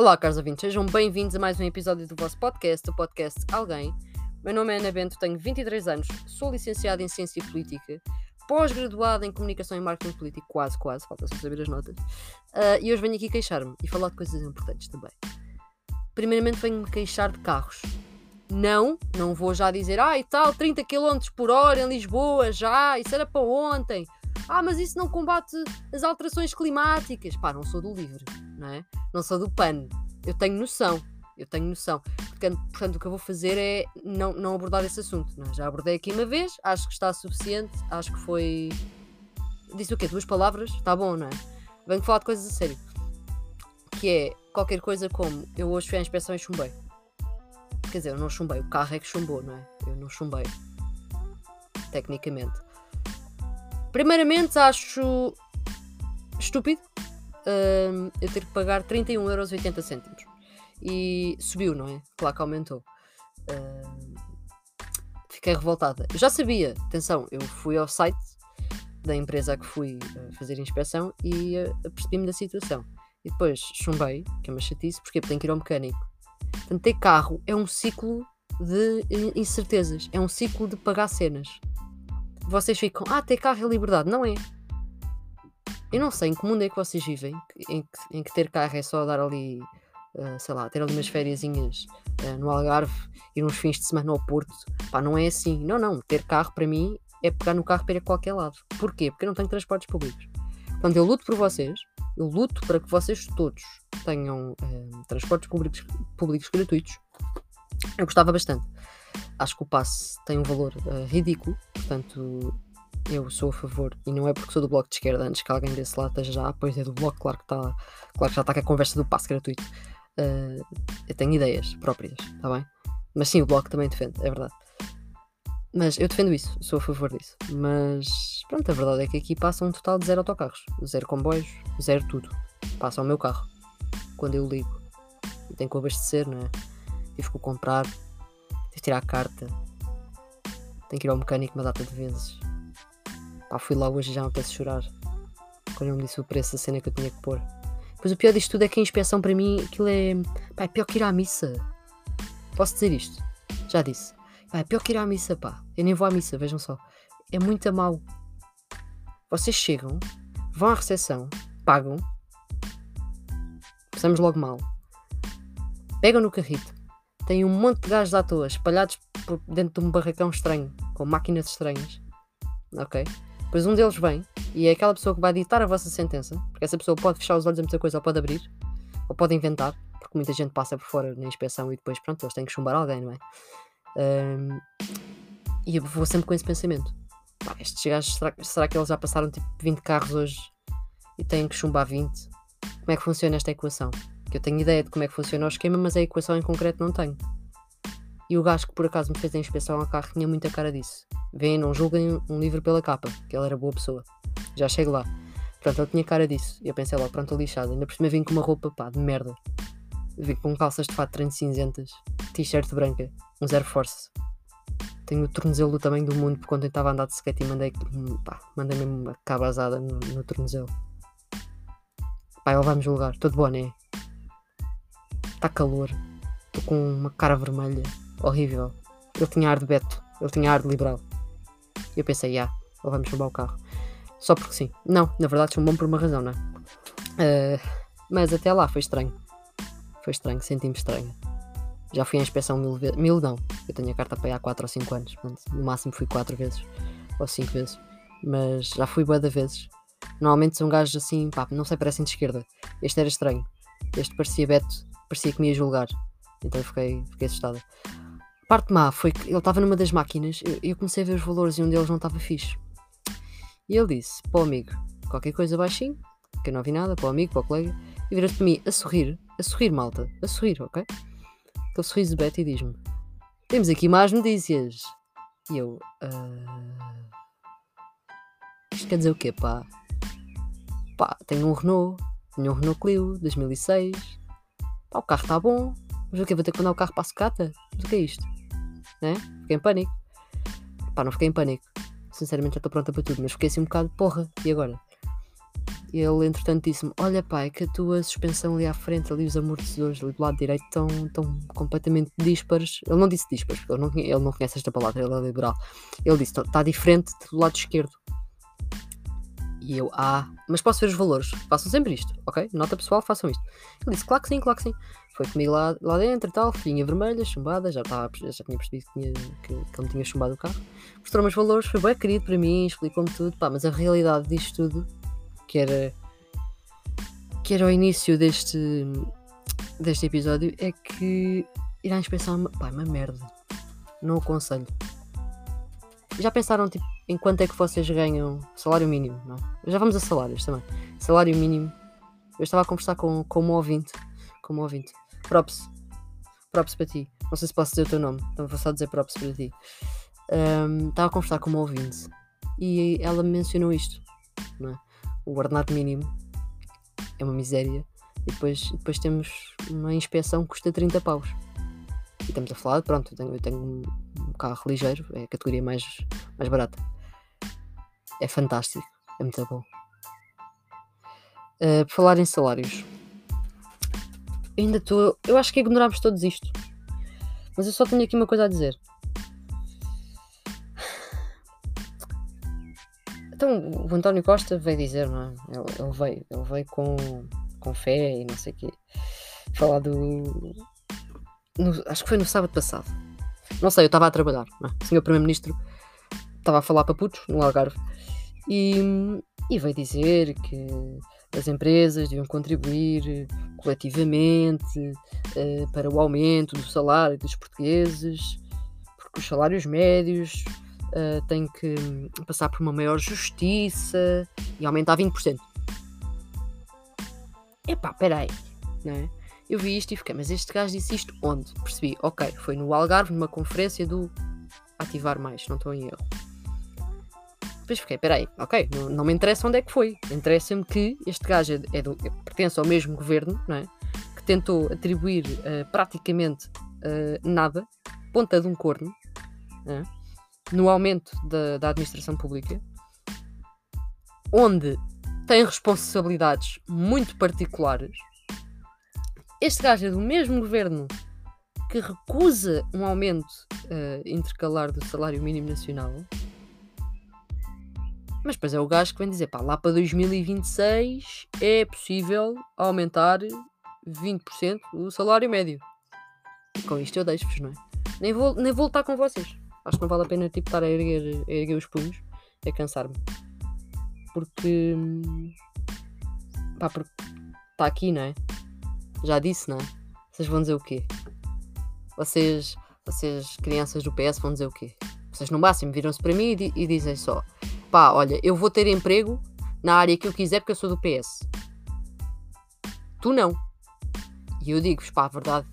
Olá, caros ouvintes, sejam bem-vindos a mais um episódio do vosso podcast, o podcast Alguém. Meu nome é Ana Bento, tenho 23 anos, sou licenciada em Ciência Política, pós-graduada em Comunicação e Marketing Político, quase, quase, falta só saber as notas, uh, e hoje venho aqui queixar-me e falar de coisas importantes também. Primeiramente venho-me queixar de carros. Não, não vou já dizer, ah e tal, 30 km por hora em Lisboa, já, isso era para ontem. Ah, mas isso não combate as alterações climáticas. Pá, não sou do livre, não é? Não sou do PAN. Eu tenho noção. Eu tenho noção. Portanto, portanto o que eu vou fazer é não, não abordar esse assunto. Não é? Já abordei aqui uma vez, acho que está suficiente. Acho que foi. Disse o quê? Duas palavras? Está bom, não é? Venho falar de coisas a sério. Que é qualquer coisa como eu hoje fui à inspeção e chumbei. Quer dizer, eu não chumbei, o carro é que chumbou, não é? Eu não chumbei. Tecnicamente. Primeiramente, acho estúpido uh, eu ter que pagar 31,80€. E subiu, não é? Claro que aumentou. Uh, fiquei revoltada. Eu já sabia, atenção, eu fui ao site da empresa a que fui uh, fazer inspeção e uh, apercebi-me da situação. E depois chumbei, que é uma chatice, porque tenho que ir ao mecânico. Portanto, ter carro é um ciclo de incertezas, é um ciclo de pagar cenas vocês ficam, ah, ter carro é liberdade. Não é. Eu não sei em que mundo é que vocês vivem, em que, em que ter carro é só dar ali, uh, sei lá, ter ali umas fériasinhas uh, no Algarve e uns fins de semana ao Porto. Pá, não é assim. Não, não. Ter carro para mim é pegar no carro para ir a qualquer lado. Porquê? Porque eu não tenho transportes públicos. Portanto, eu luto por vocês, eu luto para que vocês todos tenham uh, transportes públicos, públicos gratuitos. Eu gostava bastante. Acho que o passe tem um valor ridículo, portanto eu sou a favor, e não é porque sou do bloco de esquerda, antes que alguém desse lado esteja já a apoio do bloco, claro que, tá, claro que já está com a conversa do passe gratuito. Uh, eu tenho ideias próprias, está bem? Mas sim, o bloco também defende, é verdade. Mas eu defendo isso, sou a favor disso. Mas pronto, a verdade é que aqui passa um total de zero autocarros, zero comboios, zero tudo. Passa o meu carro quando eu ligo. E tenho que abastecer, não é? Tive que comprar, Tive tirar a carta. Tenho que ir ao mecânico uma data de vezes. Pá, fui lá hoje já me apetece chorar. Quando ele me disse o preço da cena que eu tinha que pôr. Pois o pior disto tudo é que a inspeção para mim, aquilo é. Pá, é pior que ir à missa. Posso dizer isto? Já disse. Pá, é pior que ir à missa, pá. Eu nem vou à missa, vejam só. É muito a mal. Vocês chegam, vão à recepção, pagam. Passamos logo mal. Pegam no carrito, tem um monte de gajos à toa espalhados por dentro de um barracão estranho, com máquinas estranhas. Ok? Depois um deles vem e é aquela pessoa que vai ditar a vossa sentença, porque essa pessoa pode fechar os olhos a muita coisa ou pode abrir, ou pode inventar, porque muita gente passa por fora na inspeção e depois, pronto, eles têm que chumbar alguém, não é? Um, e eu vou sempre com esse pensamento. Pá, estes gajos, será, será que eles já passaram tipo 20 carros hoje e têm que chumbar 20? Como é que funciona esta equação? que eu tenho ideia de como é que funciona o esquema, mas a equação em concreto não tenho. E o gajo que por acaso me fez a inspeção ao carro tinha muita cara disso. Vêem, não julguem um livro pela capa, que ele era boa pessoa. Já chego lá. Portanto, ele tinha cara disso. E eu pensei logo, pronto, lixado. Ainda por cima vim com uma roupa, pá, de merda. Vim com calças de fato treino cinzentas, t-shirt branca, um Zero Force. Tenho o tornozelo do tamanho do mundo, porque eu estava a andar de skate e mandei, pá, mandei mesmo uma cabazada no, no tornozelo. Pá, ele vai me julgar. Todo bom, né? Está calor. Estou com uma cara vermelha. Horrível. Ele tinha ar de Beto. Ele tinha ar de liberal. Eu pensei, ah, ou vamos chumbar o carro. Só porque sim. Não, na verdade chumbou por uma razão, não é? Uh, mas até lá foi estranho. Foi estranho, senti-me estranho. Já fui à inspeção mil vezes. Mil não. Eu tenho a carta para ir há 4 ou 5 anos. Portanto, no máximo fui 4 vezes. Ou 5 vezes. Mas já fui boa de vezes. Normalmente são gajos assim, pá, não sei, parecem de esquerda. Este era estranho. Este parecia Beto parecia que me ia julgar. Então fiquei, fiquei assustada. Parte má foi que ele estava numa das máquinas e eu comecei a ver os valores e um deles não estava fixe. E ele disse o amigo, qualquer coisa baixinho, que eu não vi nada, o amigo, o colega, e vira-se para mim a sorrir, a sorrir, malta, a sorrir, ok? Aquele sorriso de Betty diz-me: Temos aqui más notícias. E eu, uh... Isto quer dizer o quê, pá? Pá, tenho um Renault, tenho um Renault Clio 2006, Pá, o carro está bom, mas o que? Vou ter que mandar o carro para a sucata? Mas o que é isto? Né? Fiquei em pânico. Pá, não fiquei em pânico. Sinceramente já estou pronta para tudo, mas fiquei assim um bocado, porra, e agora? E ele, entretanto, disse-me: Olha, pai, que a tua suspensão ali à frente, ali os amortecedores ali do lado direito, estão, estão completamente díspares. Ele não disse díspares, porque ele não, ele não conhece esta palavra, ele é liberal. Ele disse: Está diferente do lado esquerdo. E eu, ah, mas posso ver os valores. Façam sempre isto, ok? Nota pessoal, façam isto. Ele disse: Claro que sim, claro que sim. Foi comigo lá, lá dentro tal, folhinha vermelha, chumbada, já, estava, já tinha percebido que, tinha, que, que ele tinha chumbado o carro. Mostrou-me os valores, foi bem querido para mim, explicou-me tudo, pá, mas a realidade disto tudo que era que era o início deste deste episódio é que irás pensar, pá, é uma merda. Não aconselho. Já pensaram tipo, em quanto é que vocês ganham salário mínimo? Não? Já vamos a salários também. Salário mínimo. Eu estava a conversar com, com um ouvinte. Com um ouvinte. Props. Props para ti. Não sei se posso dizer o teu nome. Então vou só dizer props para ti. Um, estava a conversar com uma ouvinte. E ela me mencionou isto. É? o ordenado mínimo é uma miséria. E depois, depois temos uma inspeção que custa 30 paus. E estamos a falar, pronto, eu tenho, eu tenho um carro ligeiro, é a categoria mais, mais barata. É fantástico, é muito bom. Uh, por falar em salários, ainda estou. Eu acho que ignorámos todos isto. Mas eu só tenho aqui uma coisa a dizer. Então, o António Costa veio dizer, não é? Ele, ele veio, ele veio com, com fé e não sei o quê. Falar do. No, acho que foi no sábado passado. Não sei, eu estava a trabalhar, não é? O senhor Primeiro-Ministro estava a falar para putos no Algarve e, e veio dizer que as empresas deviam contribuir coletivamente uh, para o aumento do salário dos portugueses, porque os salários médios uh, tem que passar por uma maior justiça e aumentar 20%. Epá, peraí, não é? Eu vi isto e fiquei, mas este gajo disse isto onde? Percebi, ok, foi no Algarve, numa conferência do Ativar Mais, não estou em erro. Depois fiquei, peraí, ok, não, não me interessa onde é que foi. Interessa-me que este gajo é, é do, pertence ao mesmo governo, não é? Que tentou atribuir uh, praticamente uh, nada, ponta de um corno, é? no aumento da, da administração pública, onde tem responsabilidades muito particulares. Este gajo é do mesmo governo que recusa um aumento uh, intercalar do salário mínimo nacional. Mas depois é o gajo que vem dizer, pá, lá para 2026 é possível aumentar 20% o salário médio. Com isto eu deixo-vos, não é? Nem vou, nem vou lutar com vocês. Acho que não vale a pena tipo, estar a erguer, a erguer os punhos, a cansar-me. Porque. Pá, porque está aqui, não é? Já disse, não é? Vocês vão dizer o quê? Vocês, vocês crianças do PS, vão dizer o quê? Vocês no máximo viram-se para mim e, e dizem só: pá, olha, eu vou ter emprego na área que eu quiser porque eu sou do PS. Tu não. E eu digo-vos, pá, verdade,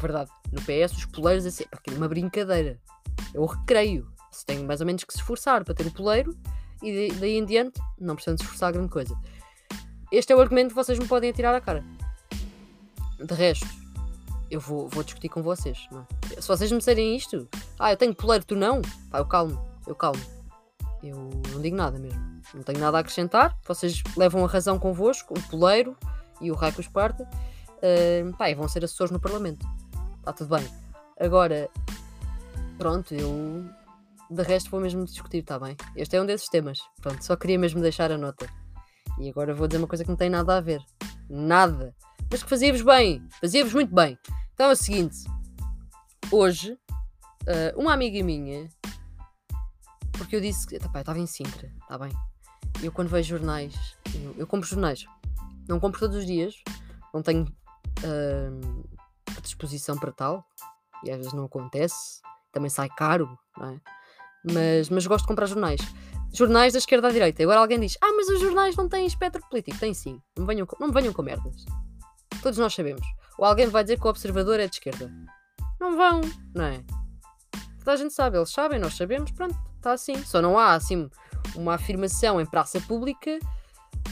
verdade. No PS, os poleiros, assim, pá, é uma brincadeira é o recreio. Se tem mais ou menos que se esforçar para ter o poleiro e daí em diante não precisam se esforçar grande coisa. Este é o argumento que vocês me podem atirar à cara. De resto, eu vou, vou discutir com vocês. É? Se vocês me disserem isto, ah, eu tenho poleiro, tu não, pá, eu calmo, eu calmo. Eu não digo nada mesmo. Não tenho nada a acrescentar. Vocês levam a razão convosco, o poleiro e o Raico Esparta. Uh, pá, e vão ser assessores no Parlamento. Está tudo bem. Agora, pronto, eu de resto vou mesmo discutir, está bem? Este é um desses temas. Pronto, só queria mesmo deixar a nota. E agora vou dizer uma coisa que não tem nada a ver. Nada. Mas que fazia-vos bem. Fazia-vos muito bem. Então é o seguinte. Hoje, uh, uma amiga minha. Porque eu disse que. Eu estava em Sintra, está bem? Eu quando vejo jornais. Eu, eu, compro jornais. Não compro todos os dias. Não tenho uh, disposição para tal. E às vezes não acontece também sai caro, não é? Mas, mas gosto de comprar jornais. Jornais da esquerda à direita. Agora alguém diz: Ah, mas os jornais não têm espectro político. Tem sim. Não me venham, não me venham com merdas. Todos nós sabemos. Ou alguém vai dizer que o observador é de esquerda. Não vão, não é? Toda a gente sabe, eles sabem, nós sabemos, pronto, está assim. Só não há assim uma afirmação em praça pública.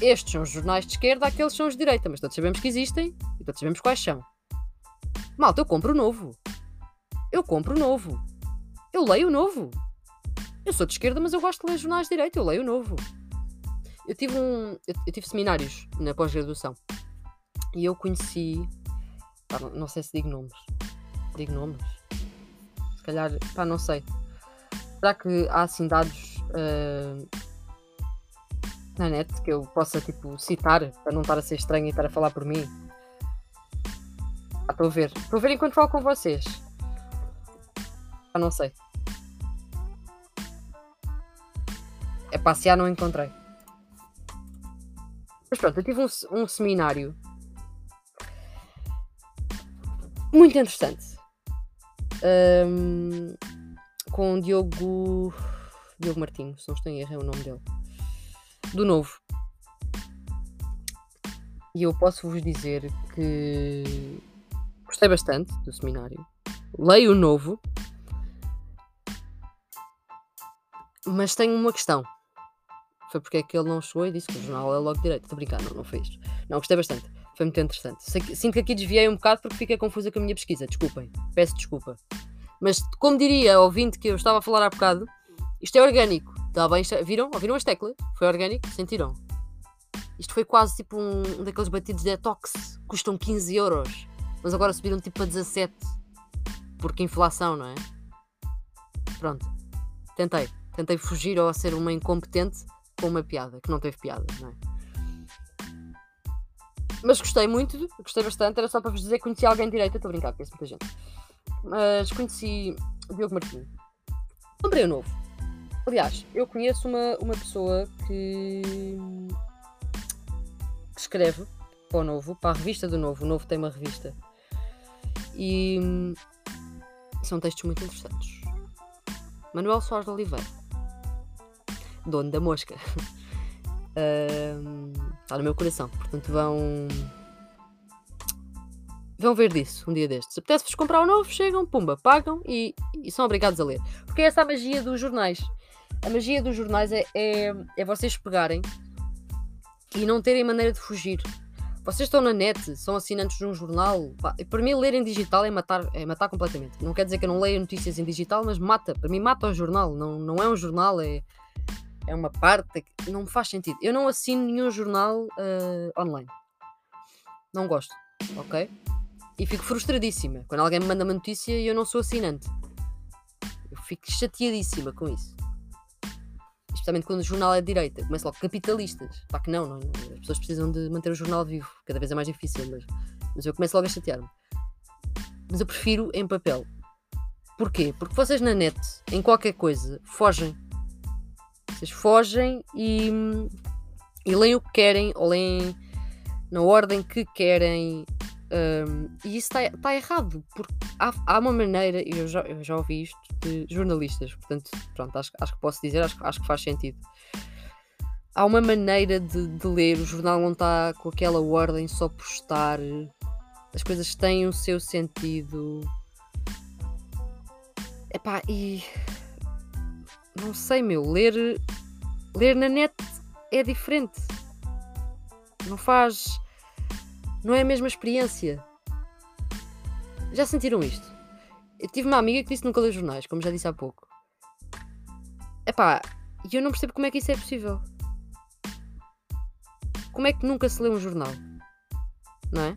Estes são os jornais de esquerda, aqueles são os de direita, mas todos sabemos que existem e todos sabemos quais são. Malta, eu compro o novo. Eu compro o novo. Eu leio o novo. Eu sou de esquerda, mas eu gosto de ler jornais de direita. Eu leio o novo. eu tive um. Eu, tive seminários na pós-graduação. E eu conheci. Pá, não sei se digo nomes. Digo nomes? Se calhar. Pá, não sei. Será que há assim dados uh, na net que eu possa tipo citar para não estar a ser estranho e estar a falar por mim? Ah, estou a ver. Estou a ver enquanto falo com vocês. Ah, não sei. É passear, não encontrei. Mas pronto, eu tive um, um seminário muito interessante. Um, com o Diogo. Diogo Martinho, se não estou em erro, é o nome dele. Do novo. E eu posso vos dizer que gostei bastante do seminário. Leio o novo. Mas tenho uma questão. Foi porque é que ele não chegou e disse que o jornal é logo direito. Estou a brincar, não, não isto. Não, gostei bastante. Foi muito interessante. Sinto que aqui desviei um bocado porque fiquei confusa com a minha pesquisa. Desculpem. Peço desculpa. Mas, como diria ao ouvinte que eu estava a falar há bocado, isto é orgânico. Está bem? Viram? Ouviram as teclas? Foi orgânico? Sentiram? Isto foi quase tipo um, um daqueles batidos de detox. Custam 15 euros. Mas agora subiram tipo a 17. Porque inflação, não é? Pronto. Tentei. Tentei fugir ou ser uma incompetente com uma piada, que não teve piada, não é? Mas gostei muito, gostei bastante. Era só para vos dizer que conheci alguém de direita. Estou a brincar, conheço muita gente. Mas conheci o Diogo Martins. Comprei o novo. Aliás, eu conheço uma, uma pessoa que, que escreve para o novo, para a revista do novo. O novo tem uma revista. E são textos muito interessantes. Manuel Soares de Oliveira dono da mosca. uh, está no meu coração. Portanto, vão. Vão ver disso um dia destes. Se apetece-vos comprar um novo, chegam, pumba, pagam e, e, são obrigados a ler. Porque é essa a magia dos jornais. A magia dos jornais é, é, é vocês pegarem e não terem maneira de fugir. Vocês estão na net, são assinantes de um jornal. Para mim, ler em digital é matar, é matar completamente. Não quer dizer que eu não leia notícias em digital, mas mata. Para mim, mata o jornal. Não, não é um jornal, é, é uma parte que não faz sentido. Eu não assino nenhum jornal uh, online. Não gosto, ok? E fico frustradíssima quando alguém me manda uma notícia e eu não sou assinante. Eu fico chateadíssima com isso. Especialmente quando o jornal é de direita. Começa logo capitalistas. Pá, que não, não, as pessoas precisam de manter o jornal vivo. Cada vez é mais difícil, mas, mas eu começo logo a chatear-me. Mas eu prefiro em papel. Porquê? Porque vocês na net, em qualquer coisa, fogem vocês fogem e, e leem o que querem, ou leem na ordem que querem. Um, e isso está tá errado, porque há, há, uma maneira, eu já, eu já ouvi isto de jornalistas, portanto, pronto, acho, acho que posso dizer, acho, acho que faz sentido. Há uma maneira de, de ler, o jornal não está com aquela ordem só por estar, as coisas têm o seu sentido. Epá, e não sei, meu, ler ler na net é diferente. Não faz. Não é a mesma experiência. Já sentiram isto? Eu tive uma amiga que disse nunca leu jornais, como já disse há pouco. Epá, e eu não percebo como é que isso é possível. Como é que nunca se lê um jornal? Não é?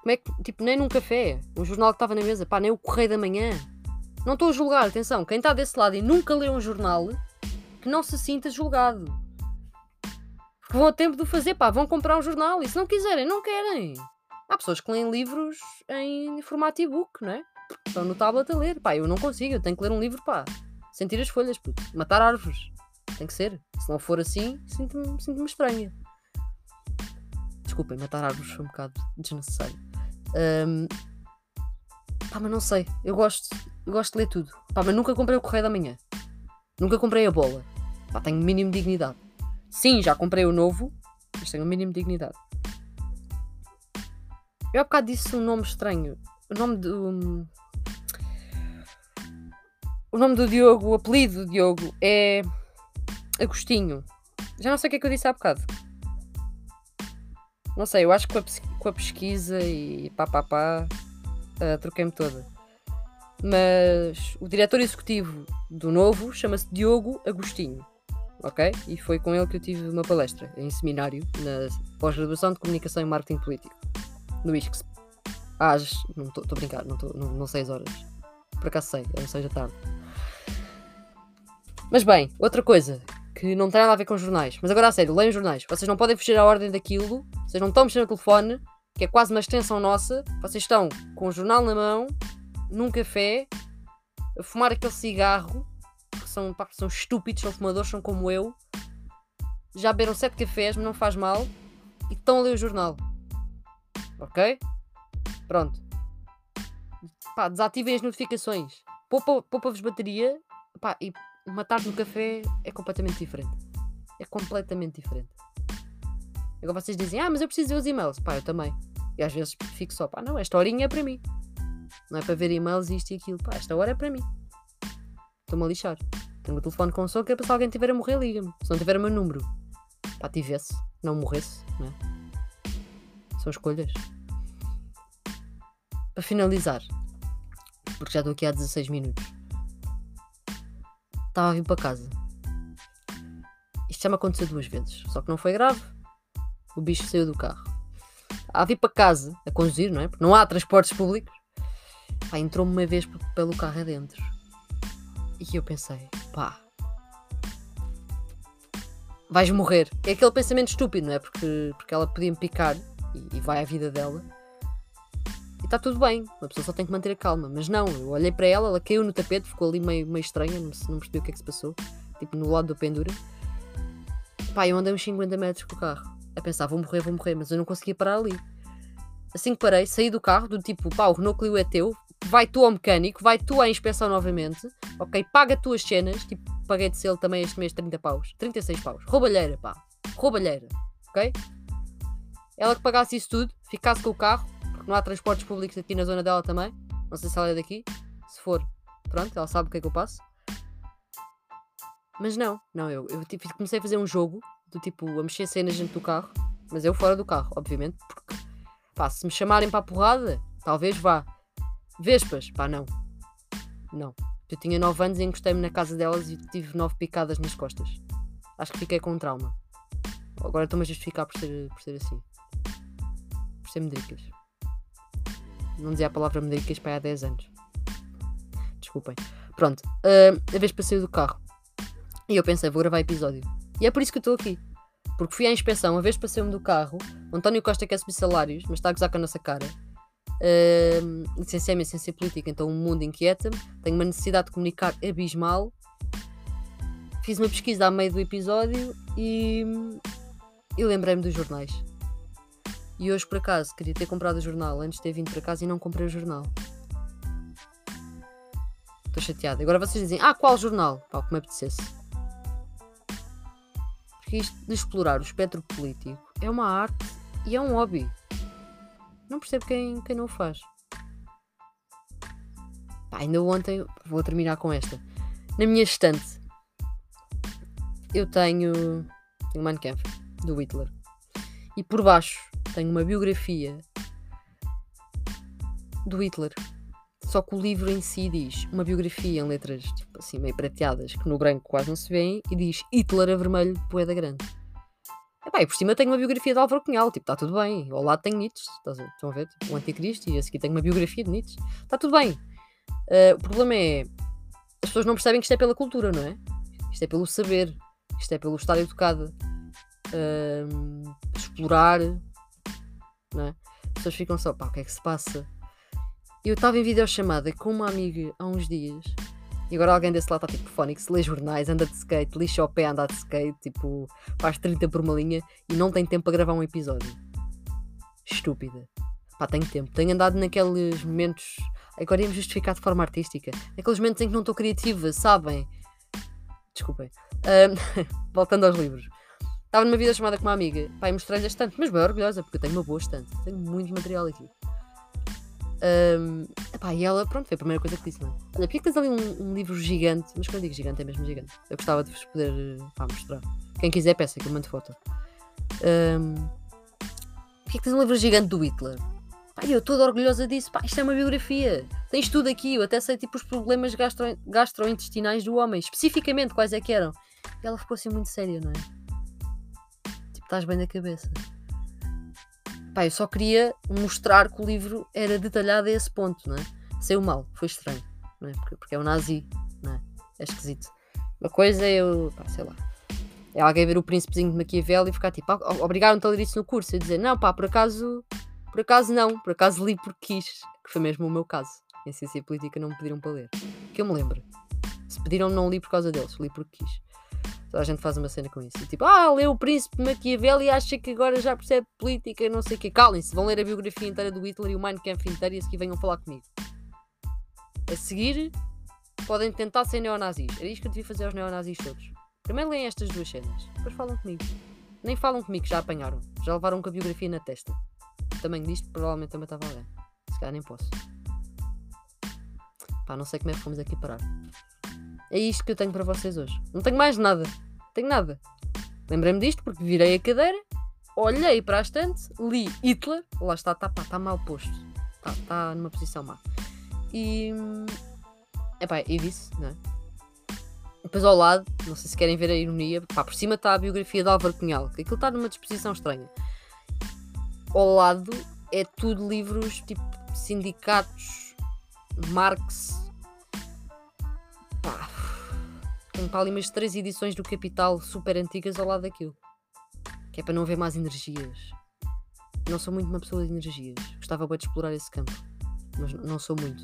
Como é que, tipo, nem num café, um jornal que estava na mesa, pá, nem o Correio da Manhã. Não estou a julgar, atenção, quem está desse lado e nunca leu um jornal, que não se sinta julgado. Porque vão a tempo de fazer, pá, vão comprar um jornal e se não quiserem, não querem. Há pessoas que leem livros em formato e-book, não é? Estão no tablet a ler, pá, eu não consigo, eu tenho que ler um livro, pá, sentir as folhas, puto. matar árvores. Tem que ser. Se não for assim, sinto-me sinto estranha. Desculpem, matar árvores foi um bocado desnecessário. Um, pá, mas não sei. Eu gosto, eu gosto de ler tudo. Pá, mas nunca comprei o Correio da Manhã. Nunca comprei a bola. Pá, tenho mínimo de dignidade. Sim, já comprei o novo, mas tenho o mínimo de dignidade. Eu há bocado disse um nome estranho. O nome do. O nome do Diogo, o apelido do Diogo é. Agostinho. Já não sei o que é que eu disse há bocado. Não sei, eu acho que com a, com a pesquisa e pá pá pá uh, troquei-me toda. Mas o diretor executivo do novo chama-se Diogo Agostinho. Ok? E foi com ele que eu tive uma palestra em seminário na pós-graduação de Comunicação e Marketing Político, no ISCS. Às. Não estou a brincar, não, tô, não, não sei as horas. Por acaso sei, é 6 da tarde. Mas bem, outra coisa que não tem nada a ver com jornais. Mas agora a sério, leiam jornais. Vocês não podem fugir à ordem daquilo. Vocês não estão mexendo no telefone, que é quase uma extensão nossa. Vocês estão com o jornal na mão, num café, a fumar aquele cigarro. São, pá, são estúpidos, são fumadores, são como eu. Já beberam sete cafés, mas não faz mal. E estão a ler o jornal. Ok? Pronto. Pá, desativem as notificações. Poupa-vos poupa bateria. Pá, e uma tarde no café é completamente diferente. É completamente diferente. Agora vocês dizem, ah, mas eu preciso ver os e-mails. Pá, eu também. E às vezes fico só, pá, não, esta horinha é para mim. Não é para ver e-mails, isto e aquilo. Pá, esta hora é para mim. Estou-me a lixar. Tenho o telefone com que é para se alguém tiver a morrer, liga-me. Se não tiver o meu número, pá, tivesse, não morresse, não é? São escolhas. Para finalizar, porque já estou aqui há 16 minutos estava a vir para casa. Isto já me aconteceu duas vezes, só que não foi grave. O bicho saiu do carro. A vir para casa, a conduzir, não é? Porque não há transportes públicos. Pá, entrou-me uma vez pelo carro adentro. E eu pensei, pá, vais morrer. É aquele pensamento estúpido, não é? Porque, porque ela podia me picar e, e vai à vida dela e está tudo bem, uma pessoa só tem que manter a calma. Mas não, eu olhei para ela, ela caiu no tapete, ficou ali meio, meio estranha, não, não percebi o que é que se passou, tipo no lado do pendura. Pá, eu andei uns 50 metros com o carro, a pensar, vou morrer, vou morrer, mas eu não conseguia parar ali. Assim que parei, saí do carro, do tipo, pá, o Renault Clio é teu, vai tu ao mecânico, vai tu à inspeção novamente, ok, paga tuas cenas, tipo, paguei de selo também este mês 30 paus, 36 paus, roubalheira, pá, roubalheira, ok? Ela que pagasse isso tudo, ficasse com o carro, não há transportes públicos aqui na zona dela também. Não sei se ela é daqui. Se for, pronto, ela sabe o que é que eu passo. Mas não, não, eu, eu tipo, comecei a fazer um jogo do tipo a mexer cenas dentro do carro, mas eu fora do carro, obviamente, porque pá, se me chamarem para a porrada, talvez vá. Vespas, pá, não. Não. Eu tinha 9 anos e encostei-me na casa delas e tive 9 picadas nas costas. Acho que fiquei com um trauma. Agora estou-me a justificar por ser, por ser assim. Por ser medricas. Não dizia a palavra medicas para há 10 anos. Desculpem. Pronto, uh, a vez para sair do carro. E eu pensei, vou gravar episódio. E é por isso que estou aqui. Porque fui à inspeção, a vez para sair-me do carro. O António Costa quer subir salários, mas está a gozar com a nossa cara. Uh, licenciei-me em ciência política, então o mundo inquieta-me. Tenho uma necessidade de comunicar abismal. Fiz uma pesquisa a meio do episódio e, e lembrei-me dos jornais. E hoje, por acaso, queria ter comprado o jornal antes de ter vindo para casa e não comprei o jornal. Estou chateada. Agora vocês dizem, ah, qual jornal? Pá, como apetecesse. Porque isto de explorar o espectro político é uma arte e é um hobby. Não percebo quem, quem não o faz. Pá, ainda ontem, vou terminar com esta. Na minha estante, eu tenho, tenho Mein Kampf, do Hitler. E por baixo tenho uma biografia do Hitler. Só que o livro em si diz uma biografia em letras tipo assim meio prateadas, que no branco quase não se vêem, e diz Hitler a vermelho, poeda grande. Epá, e por cima tenho uma biografia de Álvaro Cunhal, tipo, está tudo bem. Ao lado tenho Nietzsche, estão a ver? Tipo, o Anticristo, e a seguir tenho uma biografia de Nietzsche. Está tudo bem. Uh, o problema é. As pessoas não percebem que isto é pela cultura, não é? Isto é pelo saber, isto é pelo estar educado. Uh, explorar, não é? As pessoas ficam só, pá, o que é que se passa? Eu estava em videochamada com uma amiga há uns dias e agora alguém desse lado está tipo fónix, lê jornais, anda de skate, lixa o pé, anda de skate, tipo, faz 30 por uma linha e não tem tempo para gravar um episódio. Estúpida. Pá, tenho tempo. Tenho andado naqueles momentos. Agora íamos justificar de forma artística. Naqueles momentos em que não estou criativa, sabem? Desculpem. Um, voltando aos livros. Estava numa vida chamada com uma amiga. Pai, mostrei-lhe a estante, mas bem orgulhosa, porque eu tenho uma boa estante. Tenho muito material aqui. Um, epá, e ela, pronto, foi a primeira coisa que disse, não é? Olha, porquê que tens ali um, um, livro gigante? Mas quando eu digo gigante, é mesmo gigante. Eu gostava de vos poder pá, mostrar. Quem quiser, peça que eu mando foto. Um, porquê que tens um livro gigante do Hitler? Pá, eu toda orgulhosa disso. Pá, isto é uma biografia. Tens tudo aqui. Eu até sei tipo os problemas gastro, gastrointestinais do homem. Especificamente quais é que eram. E ela ficou assim muito séria, não é? Tipo, estás bem da cabeça. Pá, eu só queria mostrar que o livro era detalhado a esse ponto, não é? Saiu mal, foi estranho, não é? Porque, porque é um nazi, não é? É esquisito. Uma coisa é eu, pá, sei lá. É alguém ver o príncipezinho de Maquiavel e ficar tipo, ah, obrigaram-te a ler isso no curso. E dizer, não, pá, por acaso, por acaso não, por acaso li porque quis. Que foi mesmo o meu caso. Em ciência política não me pediram para ler. Que eu me lembro. Se pediram, não li por causa deles, li porque quis. Toda a gente faz uma cena com isso. E tipo, ah, leu o Príncipe Maquiavel e acha que agora já percebe política, não sei o quê. Calem-se, vão ler a biografia inteira do Hitler e o Mein Kampf inteiro e a seguir venham falar comigo. A seguir, podem tentar ser neonazis. Era isto que eu devia fazer aos neonazis todos. Primeiro leem estas duas cenas, depois falam comigo. Nem falam comigo, já apanharam. Já levaram com a biografia na testa. Também disto, provavelmente também estava alguém. Se calhar nem posso. Pá, não sei como é que fomos aqui parar. É isto que eu tenho para vocês hoje. Não tenho mais nada. Tenho nada. Lembrei-me disto porque virei a cadeira, olhei para a estante, li Hitler, lá está, está tá mal posto. Está tá numa posição má. E. Epá, e disse, não é? Depois ao lado, não sei se querem ver a ironia, pá, por cima está a biografia de Álvaro Cunhal, que aquilo está numa disposição estranha. Ao lado é tudo livros tipo sindicatos, Marx, pá, tenho para ali umas três edições do Capital super antigas ao lado daquilo. Que é para não haver mais energias. Não sou muito uma pessoa de energias. Gostava de explorar esse campo. Mas não sou muito,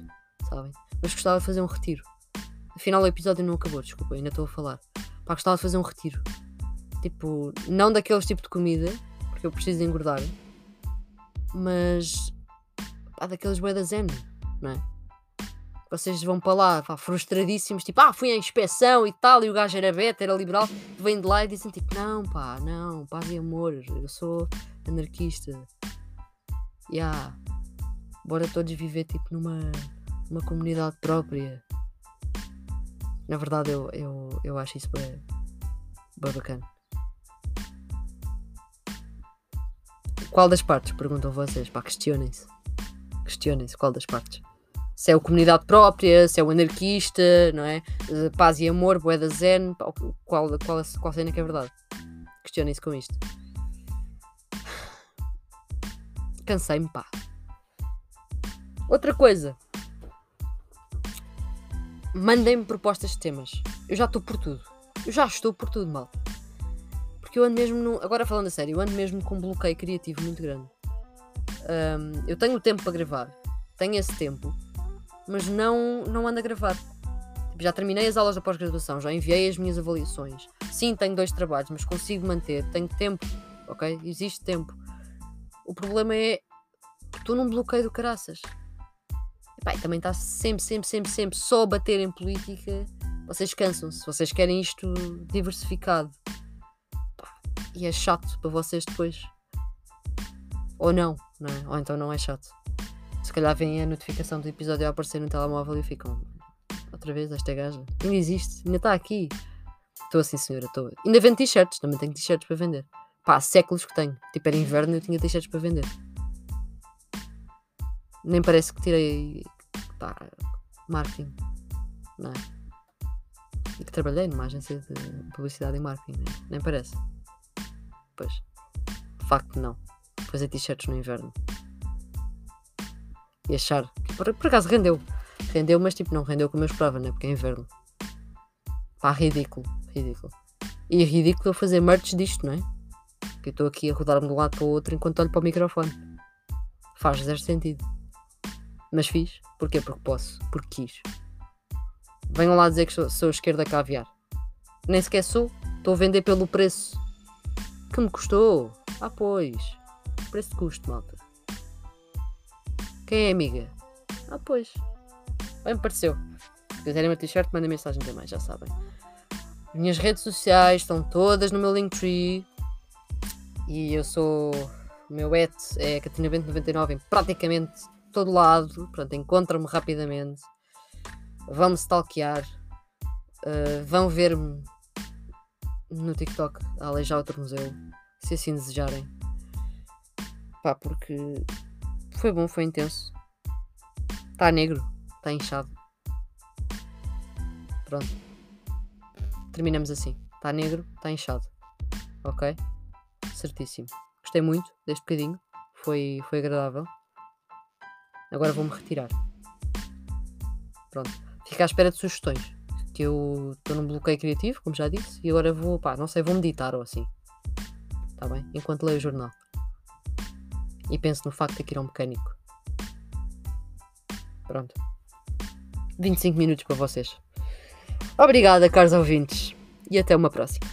sabem? Mas gostava de fazer um retiro. Afinal, o episódio não acabou, desculpa, ainda estou a falar. Pá, gostava de fazer um retiro. Tipo, não daqueles tipos de comida, porque eu preciso engordar. Mas. Pá, daqueles bué da zen, não é? Vocês vão para lá pá, frustradíssimos, tipo, ah, fui à inspeção e tal, e o gajo era beta, era liberal, vêm de lá e dizem tipo, não, pá, não, paz e amor, eu sou anarquista. Yeah, bora todos viver tipo numa, numa comunidade própria. Na verdade, eu, eu, eu acho isso bem, bem bacana. Qual das partes? Perguntam vocês. Pá, questionem-se. Questionem-se qual das partes se é o comunidade própria, se é o anarquista, não é? Paz e amor, boeda zen, qual, qual, qual cena que é verdade? Questionem-se com isto. Cansei-me, pá. Outra coisa. Mandem-me propostas de temas. Eu já estou por tudo. Eu já estou por tudo, mal. Porque eu ando mesmo. No... Agora falando a sério, eu ando mesmo com um bloqueio criativo muito grande. Um, eu tenho tempo para gravar. Tenho esse tempo mas não, não ando a gravar. Tipo, já terminei as aulas da pós-graduação, já enviei as minhas avaliações. Sim, tenho dois trabalhos, mas consigo manter, tenho tempo, ok? Existe tempo. O problema é que estou num bloqueio do caraças. E, pá, também está sempre, sempre, sempre, sempre só a bater em política. Vocês cansam-se, vocês querem isto diversificado. Pá, e é chato para vocês depois. Ou não, não é? Ou então não é chato se calhar vem a notificação do episódio a aparecer no telemóvel e ficam outra vez esta gaja. Ainda existe, ainda está aqui. Estou assim, senhora, estou. Ainda vendo t-shirts, também tenho t-shirts para vender. Pá, há séculos que tenho. Tipo, era inverno e eu tinha t-shirts para vender. Nem parece que tirei pá, marketing, não é? E que trabalhei numa agência de publicidade e marketing, né? nem parece. Pois, facto, não. Fazer t-shirts no inverno e achar. Por, por acaso rendeu. Rendeu, mas tipo, não rendeu como eu esperava, né? Porque é inverno. Pá, ridículo. Ridículo. E é ridículo eu fazer merch disto, não é? Que eu estou aqui a rodar-me de um lado para o outro enquanto olho para o microfone. Faz zero sentido. Mas fiz. Porquê? Porque posso. Porque quis. Venham lá dizer que sou, sou esquerda caviar. Nem sequer sou. Estou a vender pelo preço que me custou. Ah, pois. Preço de custo, malta. Quem é amiga? Ah, pois. Bem me pareceu. Se quiserem uma t-shirt, mandem mensagem também, já sabem. Minhas redes sociais estão todas no meu Linktree. E eu sou. O meu et é CatinaBento99 em praticamente todo lado. Portanto, encontram-me rapidamente. Vão-me stalkear. Uh, vão ver-me no TikTok a Alejar outro museu. Se assim desejarem. Pá, porque foi bom, foi intenso. Está negro, está inchado. Pronto. Terminamos assim. está negro, está inchado. Ok? Certíssimo. Gostei muito deste bocadinho. Foi, foi agradável. Agora vou-me retirar. Pronto. Fica à espera de sugestões. Que eu estou num bloqueio criativo, como já disse, e agora vou, pá, não sei, vou meditar ou assim. Está bem? Enquanto leio o jornal. E penso no facto de que ir a um mecânico. Pronto. 25 minutos para vocês. Obrigada, caros ouvintes. E até uma próxima.